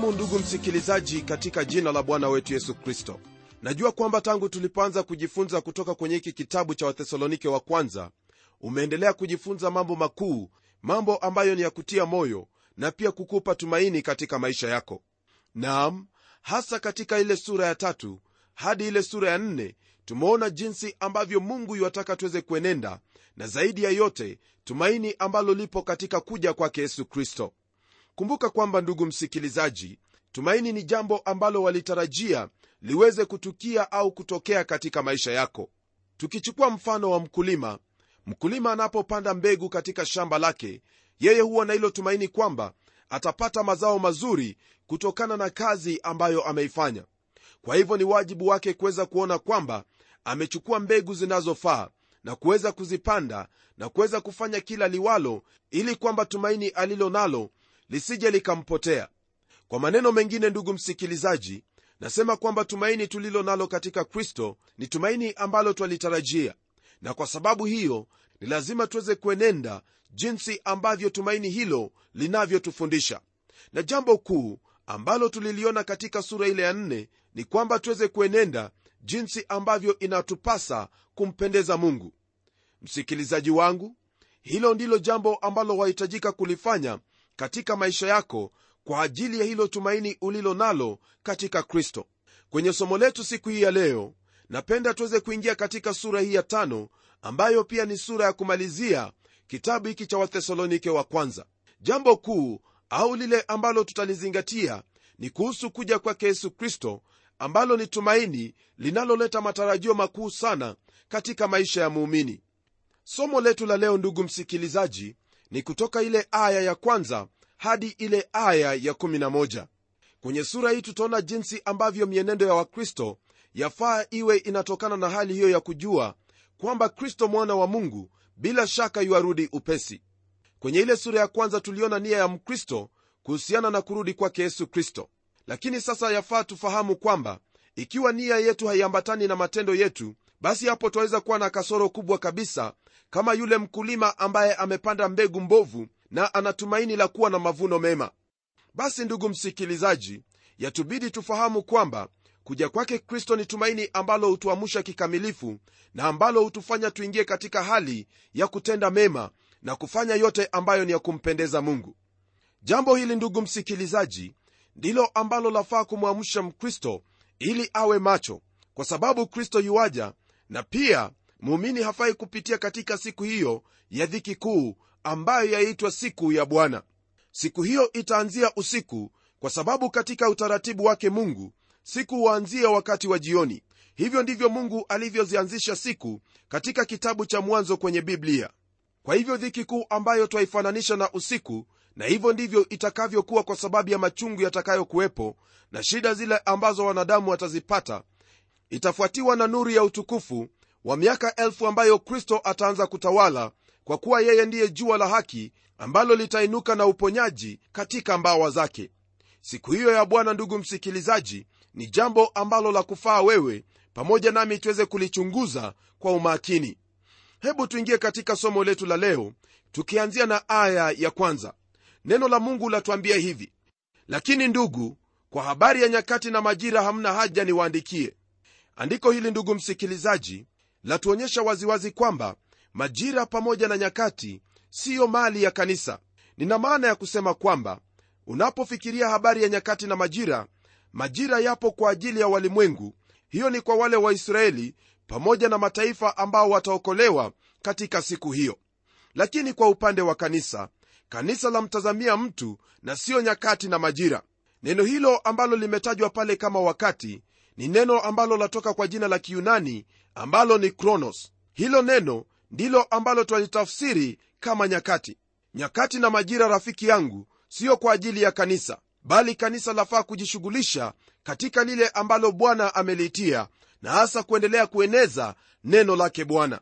kusalimu ndugu msikilizaji katika jina la bwana wetu yesu kristo. Najua kwamba tangu tulipoanza kujifunza kutoka kwenye hiki kitabu cha wathesalonike wa kwanza umeendelea kujifunza mambo makuu mambo ambayo ni ya kutia moyo na pia kukupa tumaini katika maisha yako. Naam hasa katika ile sura ya tatu hadi ile sura ya nne tumeona jinsi ambavyo mungu yuwataka tuweze kuenenda na zaidi ya yote tumaini ambalo lipo katika kuja kwake yesu kristo kumbuka kwamba ndugu msikilizaji tumaini ni jambo ambalo walitarajia liweze kutukia au kutokea katika maisha yako. Tukichukua mfano wa mkulima mkulima anapopanda mbegu katika shamba lake yeye huwa na hilo tumaini kwamba atapata mazao mazuri kutokana na kazi ambayo ameifanya. Kwa hivyo ni wajibu wake kuweza kuona kwamba amechukua mbegu zinazofaa na kuweza kuzipanda na kuweza kufanya kila liwalo ili kwamba tumaini alilo nalo lisije likampotea. Kwa maneno mengine ndugu msikilizaji nasema kwamba tumaini tulilo nalo katika kristo ni tumaini ambalo twalitarajia. Na kwa sababu hiyo ni lazima tuweze kuenenda jinsi ambavyo tumaini hilo linavyotufundisha. Na jambo kuu ambalo tuliliona katika sura ile ya nne ni kwamba tuweze kuenenda jinsi ambavyo inatupasa kumpendeza mungu. Msikilizaji wangu hilo ndilo jambo ambalo wahitajika kulifanya katika maisha yako kwa ajili ya hilo tumaini ulilo nalo katika kristo. Kwenye somo letu siku hii ya leo napenda tuweze kuingia katika sura hii ya tano ambayo pia ni sura ya kumalizia kitabu hiki cha wathesalonike wa kwanza. Jambo kuu au lile ambalo tutalizingatia ni kuhusu kuja kwake yesu kristo ambalo ni tumaini linaloleta matarajio makuu sana katika maisha ya muumini. Somo letu la leo ndugu msikilizaji ni kutoka ile aya ya kwanza hadi ile aya ya 11 kwenye sura hii tutaona jinsi ambavyo mienendo ya wakristo yafaa iwe inatokana na hali hiyo ya kujua kwamba kristo mwana wa mungu bila shaka yuarudi upesi. Kwenye ile sura ya kwanza tuliona nia ya mkristo kuhusiana na kurudi kwake yesu kristo. Lakini sasa yafaa tufahamu kwamba ikiwa nia yetu haiambatani na matendo yetu basi hapo twaweza kuwa na kasoro kubwa kabisa kama yule mkulima ambaye amepanda mbegu mbovu na anatumaini la kuwa na mavuno mema. Basi ndugu msikilizaji yatubidi tufahamu kwamba kuja kwake kristo ni tumaini ambalo hutuamusha kikamilifu na ambalo hutufanya tuingie katika hali ya kutenda mema na kufanya yote ambayo ni ya kumpendeza mungu. Jambo hili ndugu msikilizaji ndilo ambalo lafaa kumwamsha mkristo ili awe macho kwa sababu kristo yuwaja na pia muumini hafai kupitia katika siku hiyo ya dhiki kuu ambayo yaitwa siku ya bwana. Siku hiyo itaanzia usiku kwa sababu katika utaratibu wake mungu siku huanzia wakati wa jioni. Hivyo ndivyo mungu alivyozianzisha siku katika kitabu cha mwanzo kwenye biblia. Kwa hivyo dhiki kuu ambayo twaifananisha na usiku na hivyo ndivyo itakavyokuwa kwa sababu ya machungu yatakayokuwepo na shida zile ambazo wanadamu watazipata itafuatiwa na nuru ya utukufu wa miaka elfu ambayo kristo ataanza kutawala kwa kuwa yeye ndiye jua la haki ambalo litainuka na uponyaji katika mbawa zake. Siku hiyo ya bwana ndugu msikilizaji ni jambo ambalo la kufaa wewe pamoja nami tuweze kulichunguza kwa umakini. Hebu tuingie katika somo letu la leo tukianzia na aya ya kwanza. Neno la mungu latuambia hivi lakini ndugu kwa habari ya nyakati na majira hamna haja niwaandikie. Andiko hili ndugu msikilizaji latuonyesha waziwazi kwamba majira pamoja na nyakati siyo mali ya kanisa. Nina maana ya kusema kwamba unapofikiria habari ya nyakati na majira majira yapo kwa ajili ya walimwengu. Hiyo ni kwa wale waisraeli pamoja na mataifa ambao wataokolewa katika siku hiyo. Lakini kwa upande wa kanisa kanisa lamtazamia mtu na siyo nyakati na majira. Neno hilo ambalo limetajwa pale kama wakati ni neno ambalo latoka kwa jina la kiyunani ambalo ni kronos. Hilo neno ndilo ambalo twalitafsiri kama nyakati. Nyakati na majira rafiki yangu siyo kwa ajili ya kanisa bali kanisa lafaa kujishughulisha katika lile ambalo bwana ameliitia na hasa kuendelea kueneza neno lake bwana.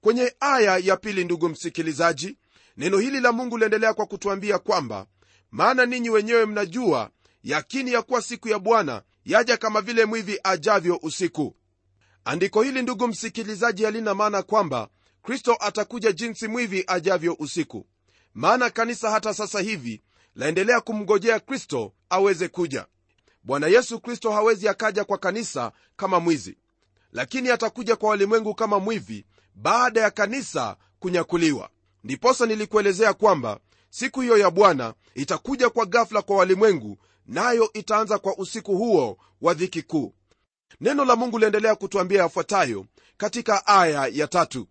Kwenye aya ya pili ndugu msikilizaji neno hili la mungu liendelea kwa kutuambia kwamba maana ninyi wenyewe mnajua yakini ya kuwa siku ya bwana yaja kama vile mwivi ajavyo usiku. Andiko hili ndugu msikilizaji halina maana kwamba kristo atakuja jinsi mwivi ajavyo usiku. Maana kanisa hata sasa hivi laendelea kumngojea kristo aweze kuja. Bwana yesu kristo hawezi akaja kwa kanisa kama mwizi lakini atakuja kwa walimwengu kama mwivi baada ya kanisa kunyakuliwa. Ndiposa nilikuelezea kwamba siku hiyo ya bwana itakuja kwa ghafula kwa walimwengu nayo itaanza kwa usiku huo wa dhiki kuu. Neno la mungu liendelea kutuambia yafuatayo katika aya ya tatu.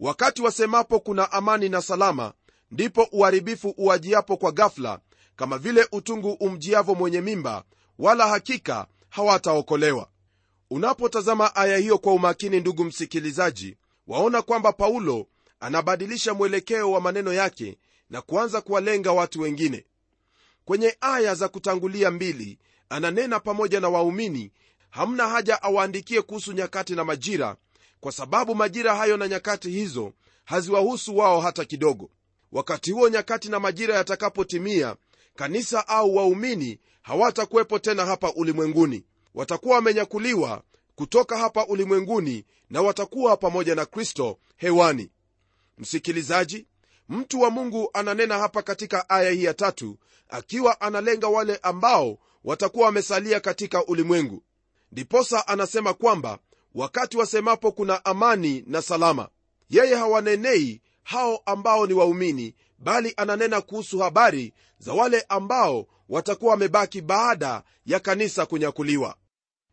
Wakati wasemapo kuna amani na salama ndipo uharibifu uwajiapo kwa gafla kama vile utungu umjiavo mwenye mimba wala hakika hawataokolewa. Unapotazama aya hiyo kwa umakini ndugu msikilizaji waona kwamba paulo anabadilisha mwelekeo wa maneno yake na kuanza kuwalenga watu wengine. Kwenye aya za kutangulia mbili ananena pamoja na waumini hamna haja awaandikie kuhusu nyakati na majira kwa sababu majira hayo na nyakati hizo haziwahusu wao hata kidogo. Wakati huo nyakati na majira yatakapotimia kanisa au waumini hawatakuwepo tena hapa ulimwenguni. Watakuwa wamenyakuliwa kutoka hapa ulimwenguni na watakuwa pamoja na kristo hewani. Msikilizaji mtu wa mungu ananena hapa katika aya hii ya tatu akiwa analenga wale ambao watakuwa wamesalia katika ulimwengu. Ndiposa anasema kwamba wakati wasemapo kuna amani na salama. Yeye hawanenei hao ambao ni waumini bali ananena kuhusu habari za wale ambao watakuwa wamebaki baada ya kanisa kunyakuliwa.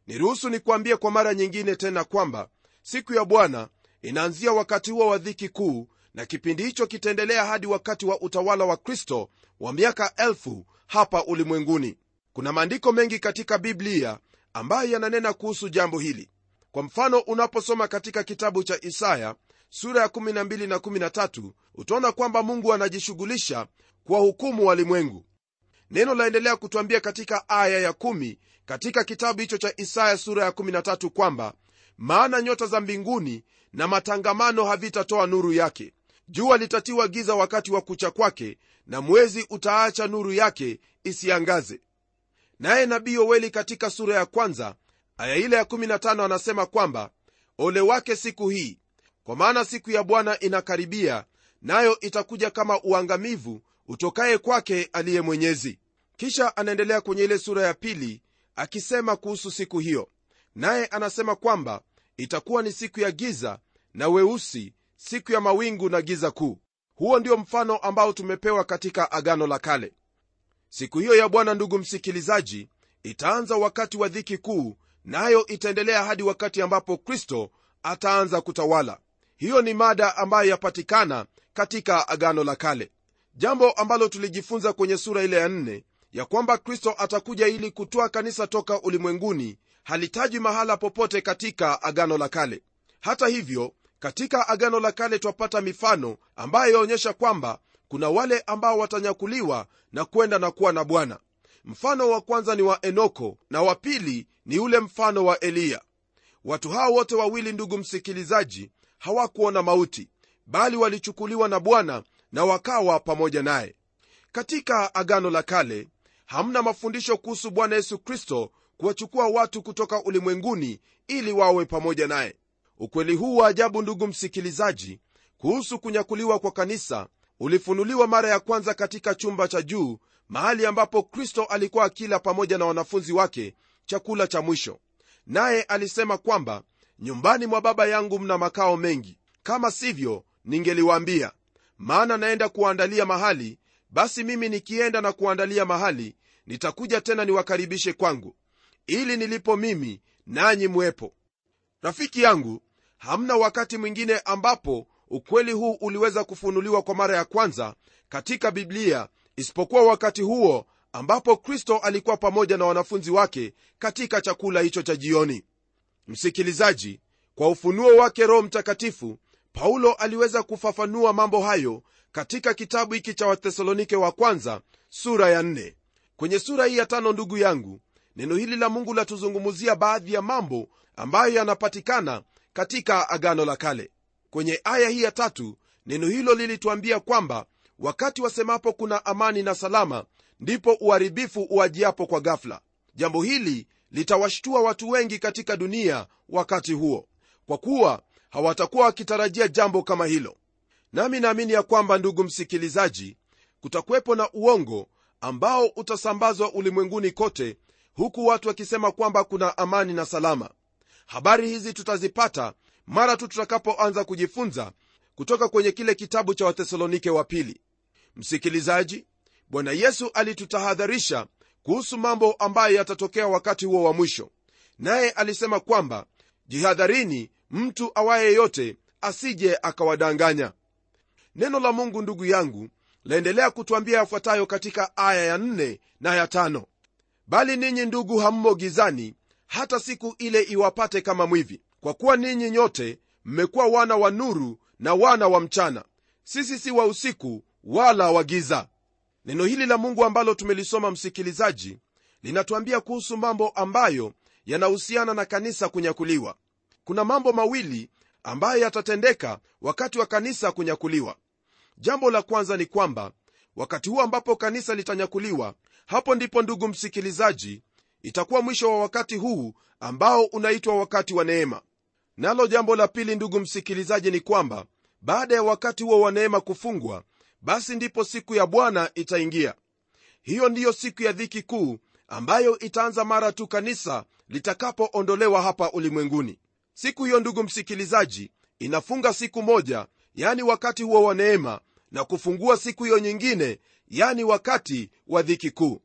Niruhusu nikuambie kwa mara nyingine tena kwamba siku ya bwana inaanzia wakati huo wa dhiki kuu na kipindi hicho kitaendelea hadi wakati wa utawala wa kristo wa miaka elfu hapa ulimwenguni. Kuna maandiko mengi katika biblia ambayo yananena kuhusu jambo hili. Kwa mfano unaposoma katika kitabu cha isaya sura ya 12 na 13 utaona kwamba mungu anajishughulisha kuwahukumu walimwengu neno laendelea kutwambia katika aya ya 1 katika kitabu hicho cha isaya sura ya 13 kwamba maana nyota za mbinguni na matangamano havitatoa nuru yake jua litatiwa giza wakati wa kucha kwake na mwezi utaacha nuru yake isiangaze. Naye nabii yoweli katika sura ya kwanza aya ile ya 15 anasema kwamba ole wake siku hii kwa maana siku ya bwana inakaribia nayo itakuja kama uangamivu utokaye kwake aliye mwenyezi. Kisha anaendelea kwenye ile sura ya pili akisema kuhusu siku hiyo. Naye anasema kwamba itakuwa ni siku ya giza na weusi siku ya mawingu na giza kuu. Huo ndio mfano ambao tumepewa katika agano la kale. Siku hiyo ya bwana ndugu msikilizaji itaanza wakati wa dhiki kuu nayo na itaendelea hadi wakati ambapo kristo ataanza kutawala. Hiyo ni mada ambayo yapatikana katika agano la kale. Jambo ambalo tulijifunza kwenye sura ile ya nne ya kwamba kristo atakuja ili kutoa kanisa toka ulimwenguni halitaji mahala popote katika agano la kale. Hata hivyo katika agano la kale twapata mifano ambayo yaonyesha kwamba kuna wale ambao watanyakuliwa na kwenda na kuwa na bwana. Mfano wa kwanza ni wa enoko na wa pili ni ule mfano wa eliya. Watu hao wote wawili ndugu msikilizaji hawakuona mauti bali walichukuliwa na bwana na wakawa pamoja naye. Katika agano la kale hamna mafundisho kuhusu bwana yesu kristo kuwachukua watu kutoka ulimwenguni ili wawe pamoja naye ukweli huu wa ajabu ndugu msikilizaji kuhusu kunyakuliwa kwa kanisa ulifunuliwa mara ya kwanza katika chumba cha juu mahali ambapo kristo alikuwa akila pamoja na wanafunzi wake chakula cha mwisho. Naye alisema kwamba nyumbani mwa baba yangu mna makao mengi. Kama sivyo ningeliwaambia. Maana naenda kuwaandalia mahali basi mimi nikienda na kuandalia mahali nitakuja tena niwakaribishe kwangu. Ili nilipo mimi nanyi mwepo. Rafiki yangu hamna wakati mwingine ambapo ukweli huu uliweza kufunuliwa kwa mara ya kwanza katika biblia isipokuwa wakati huo ambapo kristo alikuwa pamoja na wanafunzi wake katika chakula hicho cha jioni msikilizaji kwa ufunuo wake roho mtakatifu paulo aliweza kufafanua mambo hayo katika kitabu hiki cha wathesalonike wa kwanza sura ya nne. kwenye sura hii ya tano ndugu yangu neno hili la mungu latuzungumuzia baadhi ya mambo ambayo yanapatikana katika agano la kale. Kwenye aya hii ya tatu neno hilo lilituambia kwamba wakati wasemapo kuna amani na salama ndipo uharibifu uajiapo kwa gafla jambo hili litawashtua watu wengi katika dunia wakati huo kwa kuwa hawatakuwa wakitarajia jambo kama hilo. Nami naamini ya kwamba ndugu msikilizaji kutakuwepo na uongo ambao utasambazwa ulimwenguni kote huku watu wakisema kwamba kuna amani na salama habari hizi tutazipata mara tu tutakapoanza kujifunza kutoka kwenye kile kitabu cha wathesalonike wa pili. Msikilizaji bwana yesu alitutahadharisha kuhusu mambo ambayo yatatokea wakati huo wa mwisho. Naye alisema kwamba jihadharini mtu awaye yote asije akawadanganya. Neno la mungu ndugu yangu laendelea kutwambia yafuatayo katika aya ya 4 na ya 5 bali ninyi ndugu hammo gizani hata siku ile iwapate kama mwivi. Kwa kuwa ninyi nyote mmekuwa wana wa nuru na wana wa mchana. Sisi si wa usiku wala wa giza. Neno hili la mungu ambalo tumelisoma msikilizaji linatuambia kuhusu mambo ambayo yanahusiana na kanisa kunyakuliwa. Kuna mambo mawili ambayo yatatendeka wakati wa kanisa kunyakuliwa. Jambo la kwanza ni kwamba wakati huu ambapo kanisa litanyakuliwa hapo ndipo ndugu msikilizaji itakuwa mwisho wa wakati huu ambao unaitwa wakati wa neema. Nalo jambo la pili ndugu msikilizaji ni kwamba baada ya wakati huo wa neema kufungwa basi ndipo siku ya bwana itaingia. Hiyo ndiyo siku ya dhiki kuu ambayo itaanza mara tu kanisa litakapoondolewa hapa ulimwenguni. Siku hiyo ndugu msikilizaji inafunga siku moja yani wakati huo wa neema na kufungua siku hiyo nyingine yani wakati wa dhiki kuu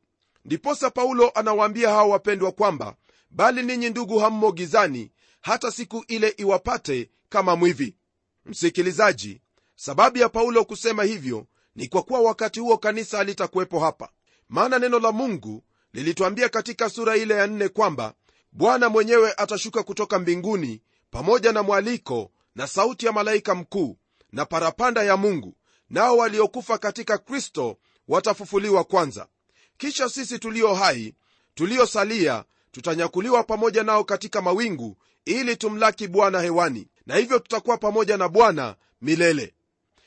ndiposa paulo anawaambia hawa wapendwa kwamba bali ninyi ndugu hammo gizani hata siku ile iwapate kama mwivi. Msikilizaji sababu ya paulo kusema hivyo ni kwa kuwa wakati huo kanisa halitakuwepo hapa. Maana neno la mungu lilitwambia katika sura ile ya nne kwamba bwana mwenyewe atashuka kutoka mbinguni pamoja na mwaliko na sauti ya malaika mkuu na parapanda ya mungu nao waliokufa katika kristo watafufuliwa kwanza kisha sisi tulio hai tuliosalia tutanyakuliwa pamoja nao katika mawingu ili tumlaki bwana hewani na hivyo tutakuwa pamoja na bwana milele.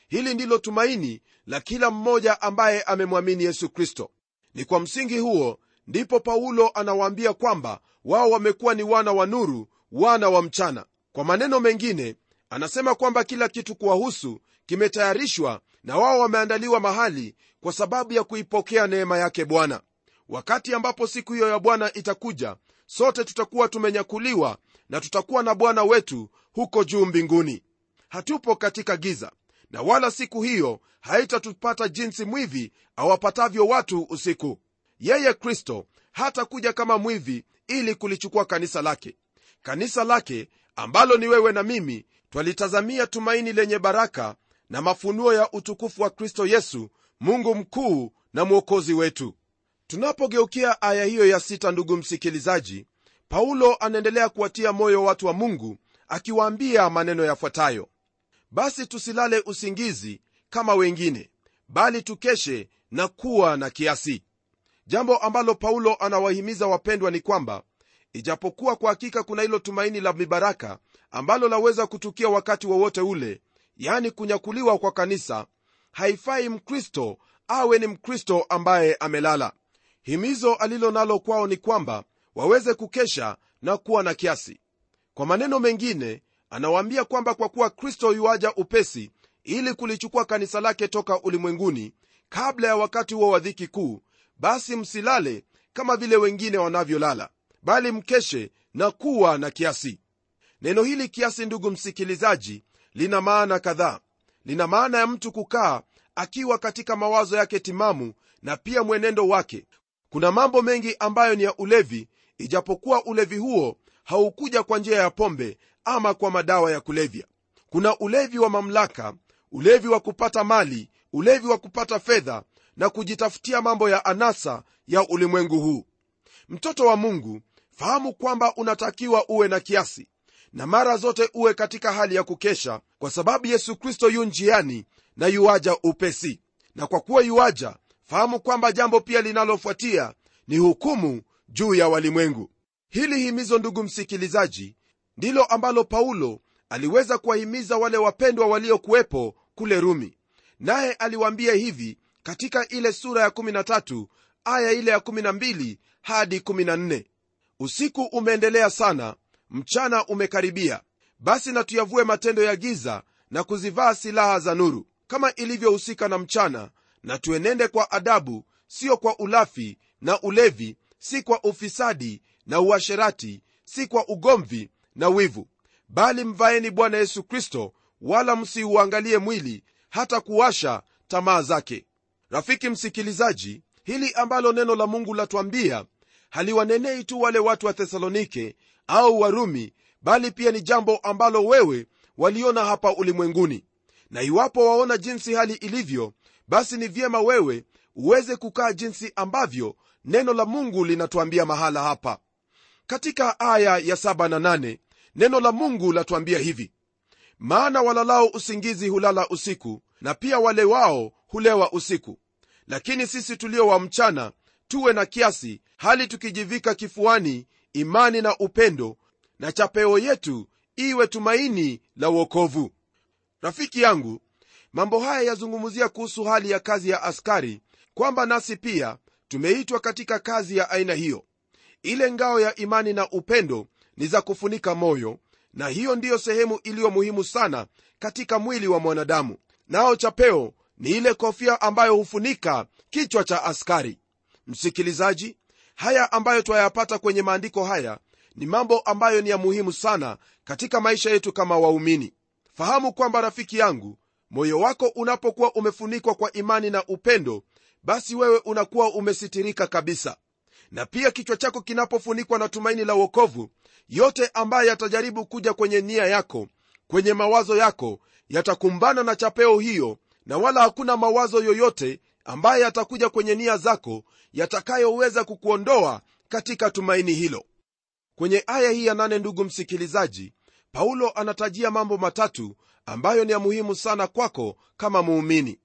Hili ndilo tumaini la kila mmoja ambaye amemwamini yesu kristo. Ni kwa msingi huo ndipo paulo anawaambia kwamba wao wamekuwa ni wana wa nuru wana wa mchana. Kwa maneno mengine anasema kwamba kila kitu kuwahusu kimetayarishwa na wao wameandaliwa mahali kwa sababu ya kuipokea neema yake bwana. Wakati ambapo siku hiyo ya bwana itakuja sote tutakuwa tumenyakuliwa na tutakuwa na bwana wetu huko juu mbinguni. Hatupo katika giza na wala siku hiyo haitatupata jinsi mwivi awapatavyo watu usiku. Yeye kristo hatakuja kama mwivi ili kulichukua kanisa lake. Kanisa lake ambalo ni wewe na mimi twalitazamia tumaini lenye baraka na mafunuo ya utukufu wa kristo yesu mungu mkuu na mwokozi wetu. Tunapogeukia aya hiyo ya sita ndugu msikilizaji paulo anaendelea kuwatia moyo watu wa mungu akiwaambia maneno yafuatayo. Basi tusilale usingizi kama wengine bali tukeshe na kuwa na kiasi. Jambo ambalo paulo anawahimiza wapendwa ni kwamba ijapokuwa kwa hakika kuna hilo tumaini la mibaraka ambalo laweza kutukia wakati wowote wa ule yani kunyakuliwa kwa kanisa haifai mkristo awe ni mkristo ambaye amelala. Himizo alilo nalo kwao ni kwamba waweze kukesha na kuwa na kiasi. Kwa maneno mengine anawaambia kwamba kwa kuwa kristo yuaja upesi ili kulichukua kanisa lake toka ulimwenguni kabla ya wakati huo wa dhiki kuu basi msilale kama vile wengine wanavyolala bali mkeshe na kuwa na kiasi. Neno hili kiasi ndugu msikilizaji lina maana kadhaa lina maana ya mtu kukaa akiwa katika mawazo yake timamu na pia mwenendo wake. Kuna mambo mengi ambayo ni ya ulevi ijapokuwa ulevi huo haukuja kwa njia ya pombe ama kwa madawa ya kulevya. Kuna ulevi wa mamlaka ulevi wa kupata mali ulevi wa kupata fedha na kujitafutia mambo ya anasa ya ulimwengu huu. Mtoto wa mungu fahamu kwamba unatakiwa uwe na kiasi na mara zote uwe katika hali ya kukesha kwa sababu yesu kristo yu njiani na yuaja upesi. Na kwa kuwa yuaja fahamu kwamba jambo pia linalofuatia ni hukumu juu ya walimwengu. Hili himizo ndugu msikilizaji ndilo ambalo paulo aliweza kuwahimiza wale wapendwa waliokuwepo kule rumi. Naye aliwaambia hivi katika ile sura ya 13 aya ile ya 12 hadi 14 usiku umeendelea sana mchana umekaribia. Basi na tuyavue matendo ya giza na kuzivaa silaha za nuru kama ilivyohusika na mchana na tuenende kwa adabu sio kwa ulafi na ulevi si kwa ufisadi na uasherati si kwa ugomvi na wivu. Bali mvaeni bwana yesu kristo wala msiuangalie mwili hata kuwasha tamaa zake. Rafiki msikilizaji hili ambalo neno la mungu latwambia haliwanenei tu wale watu wa thesalonike au warumi bali pia ni jambo ambalo wewe waliona hapa ulimwenguni. Na iwapo waona jinsi hali ilivyo basi ni vyema wewe uweze kukaa jinsi ambavyo neno la mungu linatuambia mahala hapa. Katika aya ya 7 na nane neno la mungu latuambia hivi. Maana walalao usingizi hulala usiku na pia wale wao hulewa usiku. Lakini sisi tulio wa mchana tuwe na kiasi hali tukijivika kifuani imani na upendo na chapeo yetu iwe tumaini la uokovu rafiki yangu mambo haya yazungumzia kuhusu hali ya kazi ya askari kwamba nasi pia tumeitwa katika kazi ya aina hiyo. Ile ngao ya imani na upendo ni za kufunika moyo na hiyo ndiyo sehemu iliyo muhimu sana katika mwili wa mwanadamu. Nao chapeo ni ile kofia ambayo hufunika kichwa cha askari. Msikilizaji haya ambayo twayapata kwenye maandiko haya ni mambo ambayo ni ya muhimu sana katika maisha yetu kama waumini. Fahamu kwamba rafiki yangu moyo wako unapokuwa umefunikwa kwa imani na upendo basi wewe unakuwa umesitirika kabisa. Na pia kichwa chako kinapofunikwa na tumaini la uokovu yote ambayo yatajaribu kuja kwenye nia yako kwenye mawazo yako yatakumbana na chapeo hiyo na wala hakuna mawazo yoyote ambaye yatakuja kwenye nia zako yatakayoweza kukuondoa katika tumaini hilo. Kwenye aya hii ya nane ndugu msikilizaji paulo anatajia mambo matatu ambayo ni ya muhimu sana kwako kama muumini.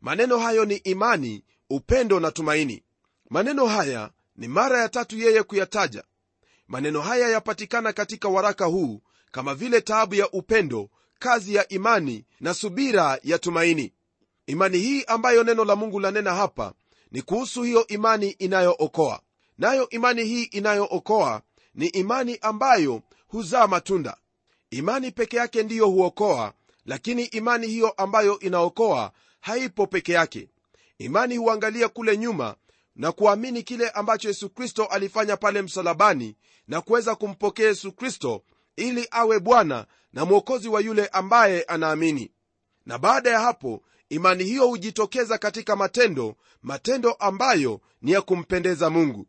Maneno hayo ni imani upendo na tumaini. Maneno haya ni mara ya tatu yeye kuyataja. Maneno haya yapatikana katika waraka huu kama vile taabu ya upendo kazi ya imani na subira ya tumaini imani hii ambayo neno la mungu lanena hapa ni kuhusu hiyo imani inayookoa. Nayo imani hii inayookoa ni imani ambayo huzaa matunda. Imani peke yake ndiyo huokoa lakini imani hiyo ambayo inaokoa haipo peke yake. Imani huangalia kule nyuma na kuamini kile ambacho yesu kristo alifanya pale msalabani na kuweza kumpokea yesu kristo ili awe bwana na mwokozi wa yule ambaye anaamini. Na baada ya hapo imani hiyo hujitokeza katika matendo matendo ambayo ni ya kumpendeza mungu.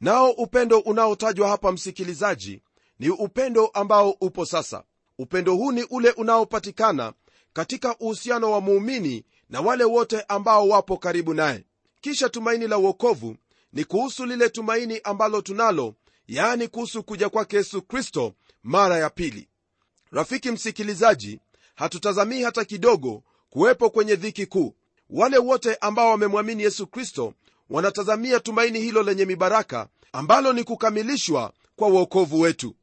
Nao upendo unaotajwa hapa msikilizaji ni upendo ambao upo sasa. Upendo huu ni ule unaopatikana katika uhusiano wa muumini na wale wote ambao wapo karibu naye. Kisha tumaini la uokovu ni kuhusu lile tumaini ambalo tunalo yaani kuhusu kuja kwake yesu kristo mara ya pili. Rafiki msikilizaji hatutazamii hata kidogo kuwepo kwenye dhiki kuu. Wale wote ambao wamemwamini yesu kristo wanatazamia tumaini hilo lenye mibaraka ambalo ni kukamilishwa kwa uokovu wetu.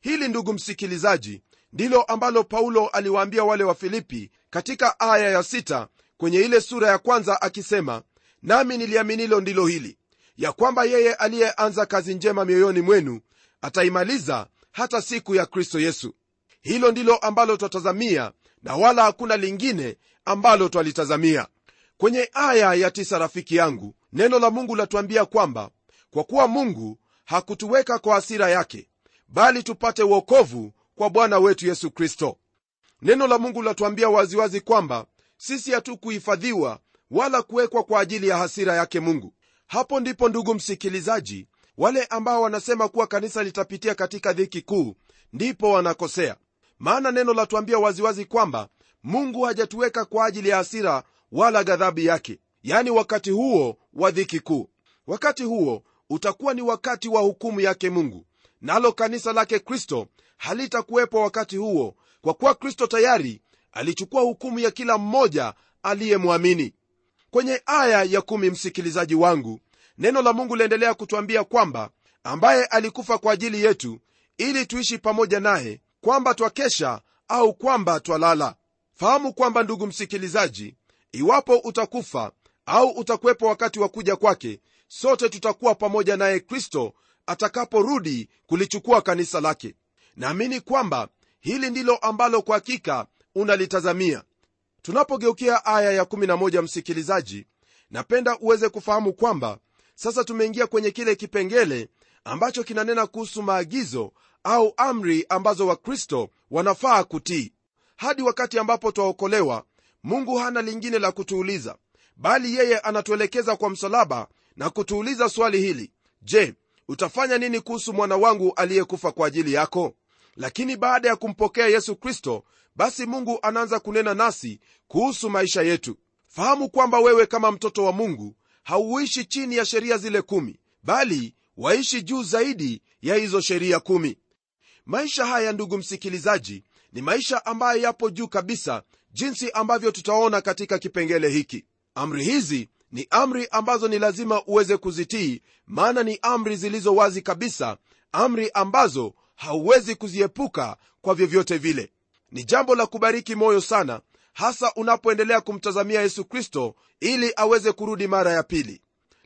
Hili ndugu msikilizaji ndilo ambalo paulo aliwaambia wale wa filipi katika aya ya sita kwenye ile sura ya kwanza akisema nami niliaminilo ndilo hili ya kwamba yeye aliyeanza kazi njema mioyoni mwenu ataimaliza hata siku ya kristo yesu. Hilo ndilo ambalo twatazamia na wala hakuna lingine ambalo twalitazamia. Kwenye aya ya tisa rafiki yangu neno la mungu latuambia kwamba kwa kuwa mungu hakutuweka kwa hasira yake bali tupate uokovu kwa bwana wetu yesu kristo. Neno la mungu latuambia waziwazi kwamba sisi hatukuhifadhiwa wala kuwekwa kwa ajili ya hasira yake mungu. Hapo ndipo ndugu msikilizaji wale ambao wanasema kuwa kanisa litapitia katika dhiki kuu ndipo wanakosea maana neno latuambia waziwazi kwamba mungu hajatuweka kwa ajili ya hasira wala ghadhabu yake. Yani wakati huo wa dhiki kuu. Wakati huo utakuwa ni wakati wa hukumu yake mungu. Nalo kanisa lake kristo halitakuwepo wakati huo kwa kuwa kristo tayari alichukua hukumu ya kila mmoja aliyemwamini. Kwenye aya ya kumi msikilizaji wangu neno la mungu liendelea kutwambia kwamba ambaye alikufa kwa ajili yetu ili tuishi pamoja naye kwamba twakesha au kwamba twalala. Fahamu kwamba ndugu msikilizaji iwapo utakufa au utakuwepo wakati wa kuja kwake sote tutakuwa pamoja naye kristo atakaporudi kulichukua kanisa lake. Naamini kwamba hili ndilo ambalo kwa hakika unalitazamia. Tunapogeukia aya ya11 msikilizaji napenda uweze kufahamu kwamba sasa tumeingia kwenye kile kipengele ambacho kinanena kuhusu maagizo au amri ambazo wakristo wanafaa kutii. Hadi wakati ambapo twaokolewa mungu hana lingine la kutuuliza bali yeye anatuelekeza kwa msalaba na kutuuliza swali hili. Je utafanya nini kuhusu mwana wangu aliyekufa kwa ajili yako? Lakini baada ya kumpokea yesu kristo basi mungu anaanza kunena nasi kuhusu maisha yetu. Fahamu kwamba wewe kama mtoto wa mungu hauishi chini ya sheria zile kumi bali waishi juu zaidi ya hizo sheria kumi maisha haya ndugu msikilizaji ni maisha ambayo yapo juu kabisa jinsi ambavyo tutaona katika kipengele hiki. Amri hizi ni amri ambazo ni lazima uweze kuzitii maana ni amri zilizo wazi kabisa amri ambazo hauwezi kuziepuka kwa vyovyote vile. Ni jambo la kubariki moyo sana hasa unapoendelea kumtazamia yesu kristo ili aweze kurudi mara ya pili.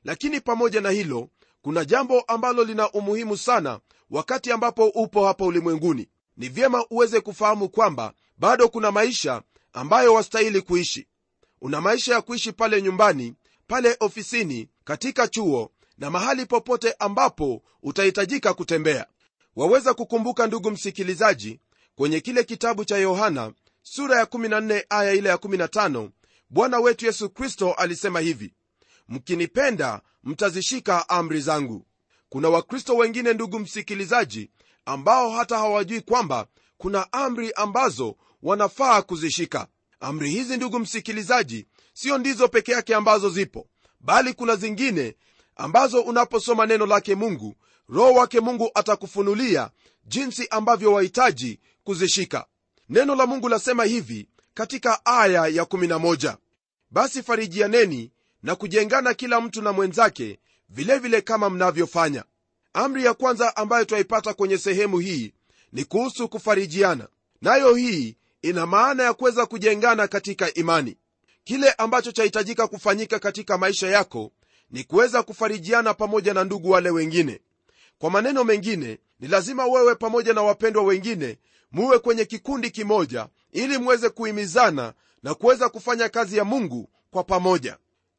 Lakini pamoja na hilo kuna jambo ambalo lina umuhimu sana wakati ambapo upo hapa ulimwenguni. Ni vyema uweze kufahamu kwamba bado kuna maisha ambayo wastahili kuishi. Una maisha ya kuishi pale nyumbani pale ofisini katika chuo na mahali popote ambapo utahitajika kutembea. Waweza kukumbuka ndugu msikilizaji kwenye kile kitabu cha yohana sura ya 14 aya ile ya 15 bwana wetu yesu kristo alisema hivi mkinipenda mtazishika amri zangu. Kuna wakristo wengine ndugu msikilizaji ambao hata hawajui kwamba kuna amri ambazo wanafaa kuzishika. Amri hizi ndugu msikilizaji sio ndizo peke yake ambazo zipo bali kuna zingine ambazo unaposoma neno lake mungu roho wake mungu atakufunulia jinsi ambavyo wahitaji kuzishika. Neno la mungu lasema hivi katika aya ya 11 basi farijianeni na kujengana kila mtu na mwenzake vilevile vile kama mnavyofanya. Amri ya kwanza ambayo twaipata kwenye sehemu hii ni kuhusu kufarijiana. Nayo hii ina maana ya kuweza kujengana katika imani. Kile ambacho chahitajika kufanyika katika maisha yako ni kuweza kufarijiana pamoja na ndugu wale wengine. Kwa maneno mengine ni lazima wewe pamoja na wapendwa wengine muwe kwenye kikundi kimoja ili muweze kuhimizana na kuweza kufanya kazi ya mungu kwa pamoja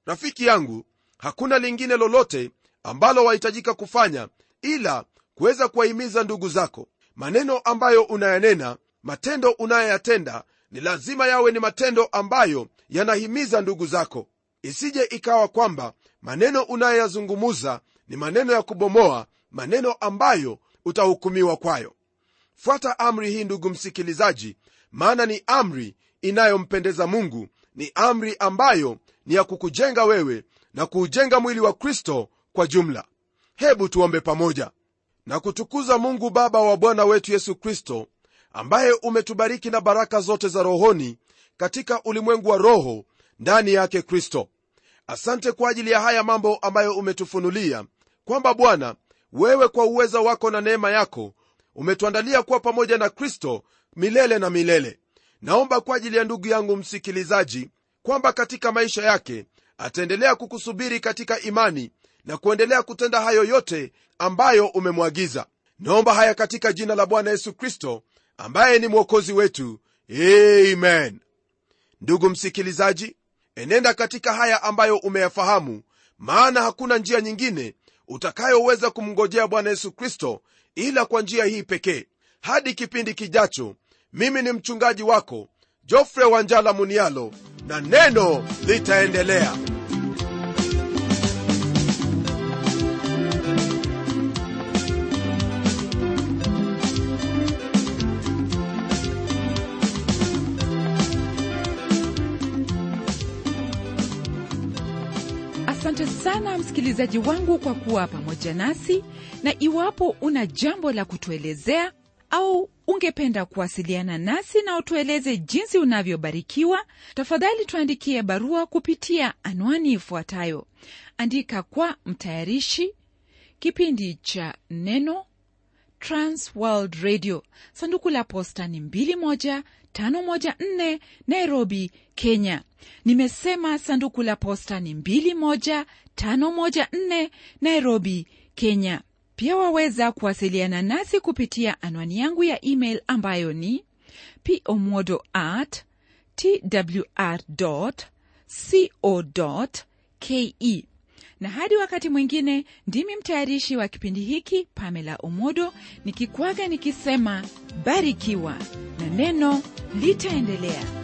rafiki yangu hakuna lingine lolote ambalo wahitajika kufanya ila kuweza kuwahimiza ndugu zako. Maneno ambayo unayanena matendo unayoyatenda ni lazima yawe ni matendo ambayo yanahimiza ndugu zako. Isije ikawa kwamba maneno unayoyazungumuza ni maneno ya kubomoa maneno ambayo utahukumiwa kwayo. Fuata amri hii ndugu msikilizaji maana ni amri inayompendeza mungu ni amri ambayo ni ya kukujenga wewe na kuujenga mwili wa kristo kwa jumla. Hebu tuombe pamoja na kutukuza mungu baba wa bwana wetu yesu kristo ambaye umetubariki na baraka zote za rohoni katika ulimwengu wa roho ndani yake kristo. Asante kwa ajili ya haya mambo ambayo umetufunulia kwamba bwana wewe kwa uweza wako na neema yako umetuandalia kuwa pamoja na kristo milele na milele. Naomba kwa ajili ya ndugu yangu msikilizaji kwamba katika maisha yake ataendelea kukusubiri katika imani na kuendelea kutenda hayo yote ambayo umemwagiza. Naomba haya katika jina la bwana yesu kristo ambaye ni mwokozi wetu. Amen. Ndugu msikilizaji enenda katika haya ambayo umeyafahamu maana hakuna njia nyingine utakayoweza kumngojea bwana yesu kristo ila kwa njia hii pekee. Hadi kipindi kijacho mimi ni mchungaji wako jofre wanjala munialo na neno litaendelea. Asante sana msikilizaji wangu kwa kuwa pamoja nasi na iwapo una jambo la kutuelezea au ungependa kuwasiliana nasi na utueleze jinsi unavyobarikiwa tafadhali tuandikie barua kupitia anwani ifuatayo. Andika kwa mtayarishi kipindi cha neno transworld radio. Sanduku la posta ni 21514 nairobi kenya. Nimesema sanduku la posta ni 21514 nairobi kenya pia waweza kuwasiliana nasi kupitia anwani yangu ya email ambayo ni pomodo at twr co ke na hadi wakati mwingine ndimi mtayarishi wa kipindi hiki pamela omodo nikikwaga nikisema barikiwa na neno litaendelea